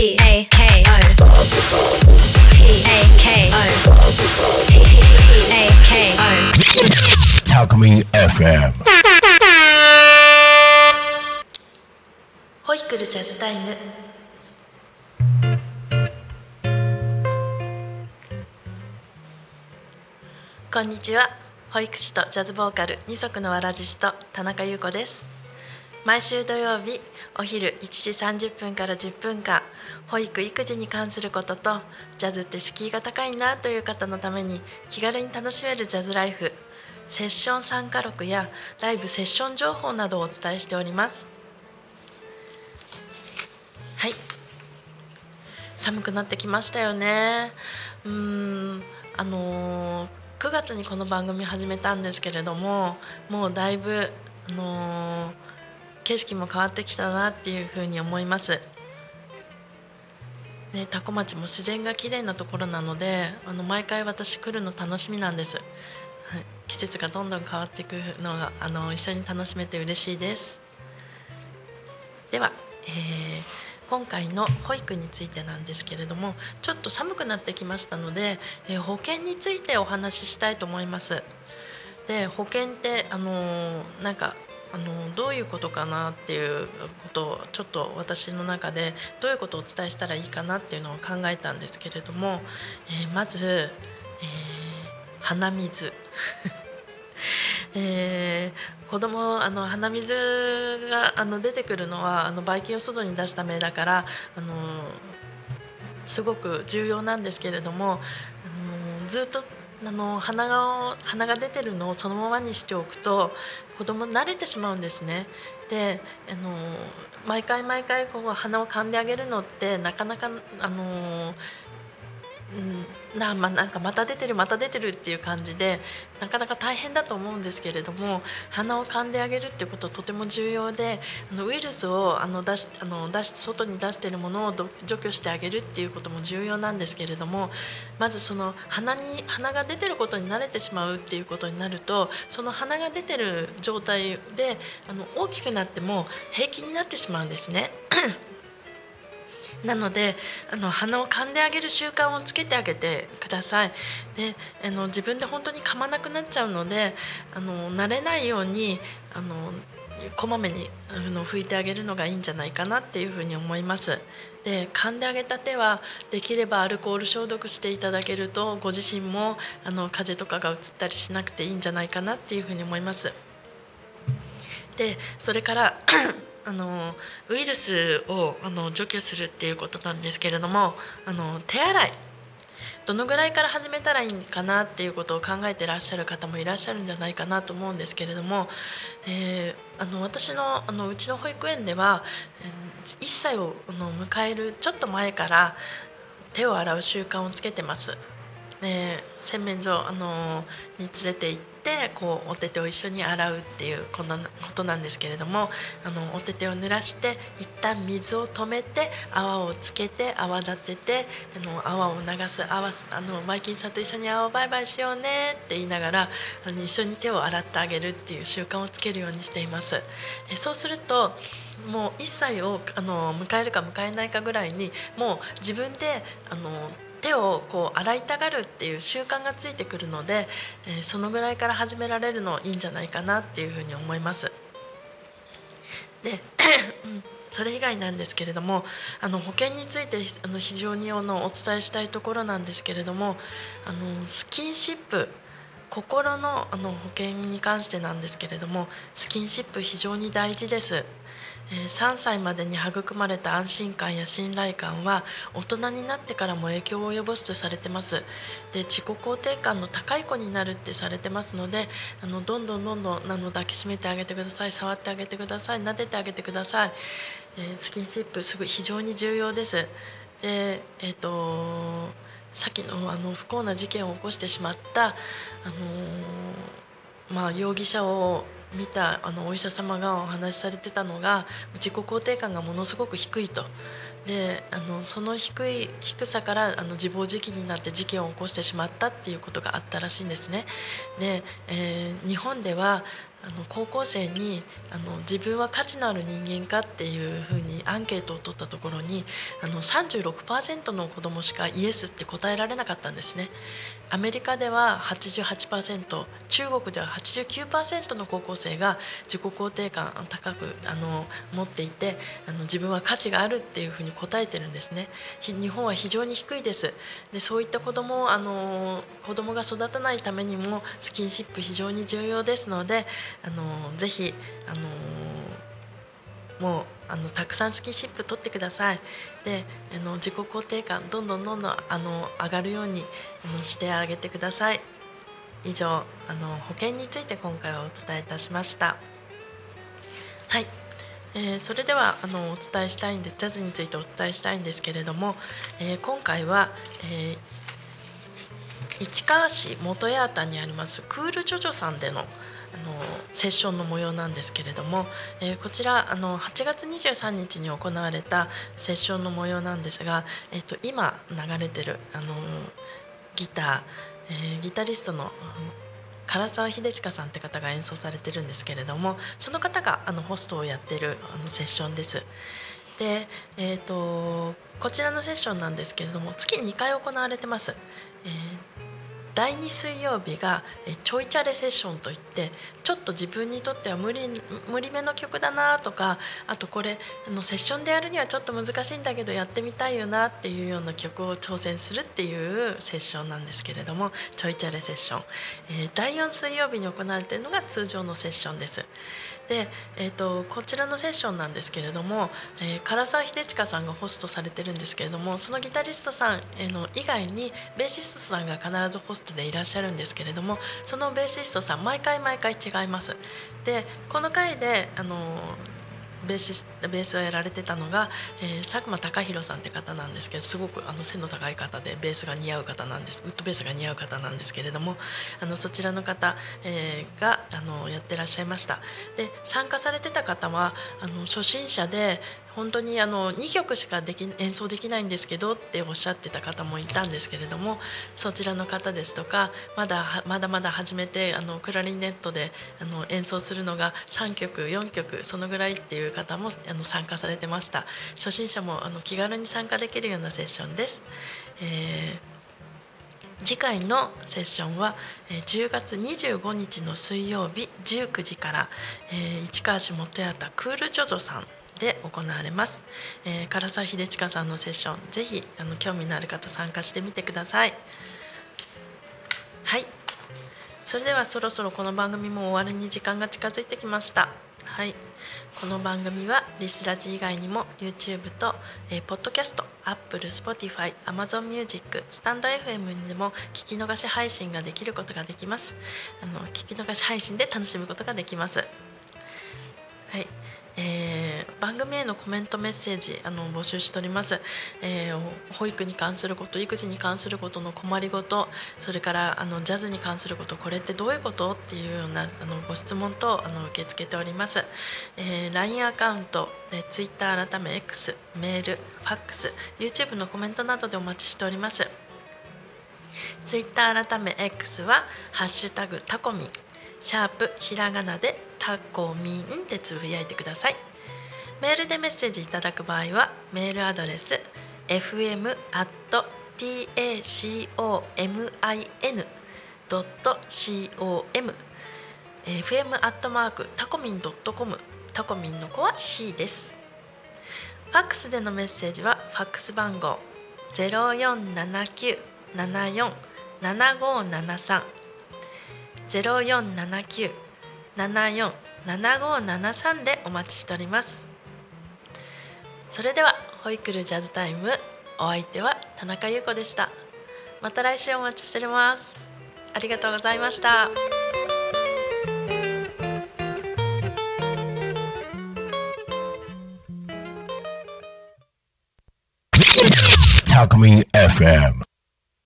P A K O P A K O P A K O Talkme FM. ホイクルジャズタイムこんにちは保育士とジャズボーカル二足のわらじしと田中優子です毎週土曜日お昼1時30分から10分間保育育児に関することとジャズって敷居が高いなという方のために気軽に楽しめるジャズライフセッション参加録やライブセッション情報などをお伝えしております。はい。寒くなってきましたよね。うん。あのー9月にこの番組始めたんですけれどももうだいぶあのー景色も変わってきたなっていうふうに思います。ね、多古町も自然が綺麗なところなのであの毎回私来るの楽しみなんです、はい、季節がどんどん変わっていくのがあの一緒に楽しめて嬉しいです。では、えー今回の保育についてなんですけれどもちょっと寒くなってきましたので、えー保険についてお話ししたいと思います。で保険ってあのーなんかあのどういうことかなっていうことをちょっと私の中でどういうことをお伝えしたらいいかなっていうのを考えたんですけれども、えーまず、えー鼻水。えー子供あの鼻水があの出てくるのはあのばい菌を外に出すためだからあのすごく重要なんですけれどもあのずっとあの鼻が鼻が出てるのをそのままにしておくと子供慣れてしまうんですね。であの毎回毎回こう鼻を噛んであげるのってなかなかあのうん、なまあなんかまた出てるまた出てるっていう感じでなかなか大変だと思うんですけれども鼻を噛んであげるっていうことはとても重要であのウイルスをあの出しあの出し外に出しているものを除去してあげるっていうことも重要なんですけれどもまずその鼻に鼻が出てることに慣れてしまうっていうことになるとその鼻が出てる状態であの大きくなっても平気になってしまうんですね。なのであの鼻を噛んであげる習慣をつけてあげてください。であの自分で本当に噛まなくなっちゃうのであの慣れないようにあのこまめにあの拭いてあげるのがいいんじゃないかなっていうふうに思います。で噛んであげた手はできればアルコール消毒していただけるとご自身もあの風邪とかがうつったりしなくていいんじゃないかなっていうふうに思います。でそれからあのウイルスをあの除去するっていうことなんですけれどもあの手洗いどのぐらいから始めたらいいかなっていうことを考えてらっしゃる方もいらっしゃるんじゃないかなと思うんですけれども、えーあの私のあのうちの保育園では、1歳をあの迎えるちょっと前から手を洗う習慣をつけてます。で洗面所あのに連れて行ってこうお手手を一緒に洗うっていうこんなことなんですけれどもあのお手手を濡らして一旦水を止めて泡をつけて泡立ててあの泡を流す泡あのマイキンさんと一緒に泡バイバイしようねって言いながらあの一緒に手を洗ってあげるっていう習慣をつけるようにしています。えそうするともう1歳をあの迎えるか迎えないかぐらいにもう自分であの手をこう洗いたがるっていう習慣がついてくるので、えーそのぐらいから始められるのいいんじゃないかなっていうふうに思います。でそれ以外なんですけれどもあの保険についてあの非常にあのお伝えしたいところなんですけれどもあのスキンシップ心のあの保険に関してなんですけれどもスキンシップ非常に大事です。え3歳までに育まれた安心感や信頼感は大人になってからも影響を及ぼすとされてます。で自己肯定感の高い子になるってされてますのであのどんどんどんどんあの抱きしめてあげてください触ってあげてください撫でてあげてください、えースキンシップすごい非常に重要です。でえっ、とさっきのあの不幸な事件を起こしてしまったあのまあ、容疑者を見たあのお医者様がお話しされてたのが自己肯定感がものすごく低いと。であのその低い低さからあの自暴自棄になって事件を起こしてしまったっていうことがあったらしいんですね。で、えー日本ではあの高校生にあの自分は価値のある人間かっていうふうにアンケートを取ったところにあの36%の子どもしかイエスって答えられなかったんですね。アメリカでは88%中国では89%の高校生が自己肯定感高くあの持っていてあの自分は価値があるっていうふうに答えてるんですね日本は非常に低いですでそういった子どもあの子供が育たないためにもスキンシップ非常に重要ですのであのぜひあのもうあのたくさんスキンシップ取ってください。であの自己肯定感どんどんどんどんあの上がるようにあのしてあげてください。以上あの保険について今回はお伝えいたしました。はい、えーそれではあのお伝えしたいんでジャズについてお伝えしたいんですけれども、えー今回は、えー市川市元八幡にありますクールジョジョさんでのあのセッションの模様なんですけれども、えーこちらあの8月23日に行われたセッションの模様なんですが、えー、と今流れてるあのギター、えーギタリストの唐沢秀親さんって方が演奏されてるんですけれどもその方があのホストをやってるあのセッションです。で、えー、とこちらのセッションなんですけれども月2回行われてます。えー第2水曜日がちょいチャレセッションといってちょっと自分にとっては無理無理めの曲だなとかあとこれあのセッションでやるにはちょっと難しいんだけどやってみたいよなっていうような曲を挑戦するっていうセッションなんですけれどもちょいチャレセッション、えー第4水曜日に行われているのが通常のセッションです。で、えー、とこちらのセッションなんですけれども、えー唐沢秀親さんがホストされてるんですけれどもそのギタリストさんえーの以外にベーシストさんが必ずホストでいらっしゃるんですけれどもそのベーシストさん毎回毎回違います。でこの回であのベーシベースをやられてたのが、えー佐久間貴弘さんって方なんですけどすごくあの背の高い方でベースが似合う方なんです。ウッドベースが似合う方なんですけれどもあのそちらの方、えーがあのやってらっしゃいました。で参加されてた方はあの初心者で本当にあの2曲しかでき演奏できないんですけどっておっしゃってた方もいたんですけれどもそちらの方ですとかまだまだまだ始めてあのクラリネットであの演奏するのが3曲4曲そのぐらいっていう方もあの参加されてました初心者もあの気軽に参加できるようなセッションです。えー次回のセッションは10月25日の水曜日19時から、えー市川市元八幡クールジョジョさんで行われます、えー、唐沢秀親さんのセッションぜひあの興味のある方参加してみてください。はい。それではそろそろこの番組も終わりに時間が近づいてきました。はい。この番組はリスラジ以外にも YouTube と、えー、ポッドキャスト Apple、Spotify、Amazon Music、スタンド FM にでも聞き逃し配信ができることができます。あの聞き逃し配信で楽しむことができます。はい、えー番組へのコメントメッセージあの募集しております、えー保育に関すること育児に関することの困りごとそれからあのジャズに関することこれってどういうことっていうようなあのご質問とあの受け付けております、えー LINE アカウントで Twitter 改め X メールファックス YouTube のコメントなどでお待ちしております。ツイッター改め X は「ハッシュタグタコミン」シャープひらがなでタコミンでつぶやいてください。メールでメッセージいただく場合はメールアドレス fm tacomin.com fm アットマークタコミン .com タコミンの子は C です。ファックスでのメッセージはファックス番号0479747573 0479747573でお待ちしております。それではホイクルジャズタイムお相手は田中優子でしたまた来週お待ちしておりますありがとうございました。Talk Me FM.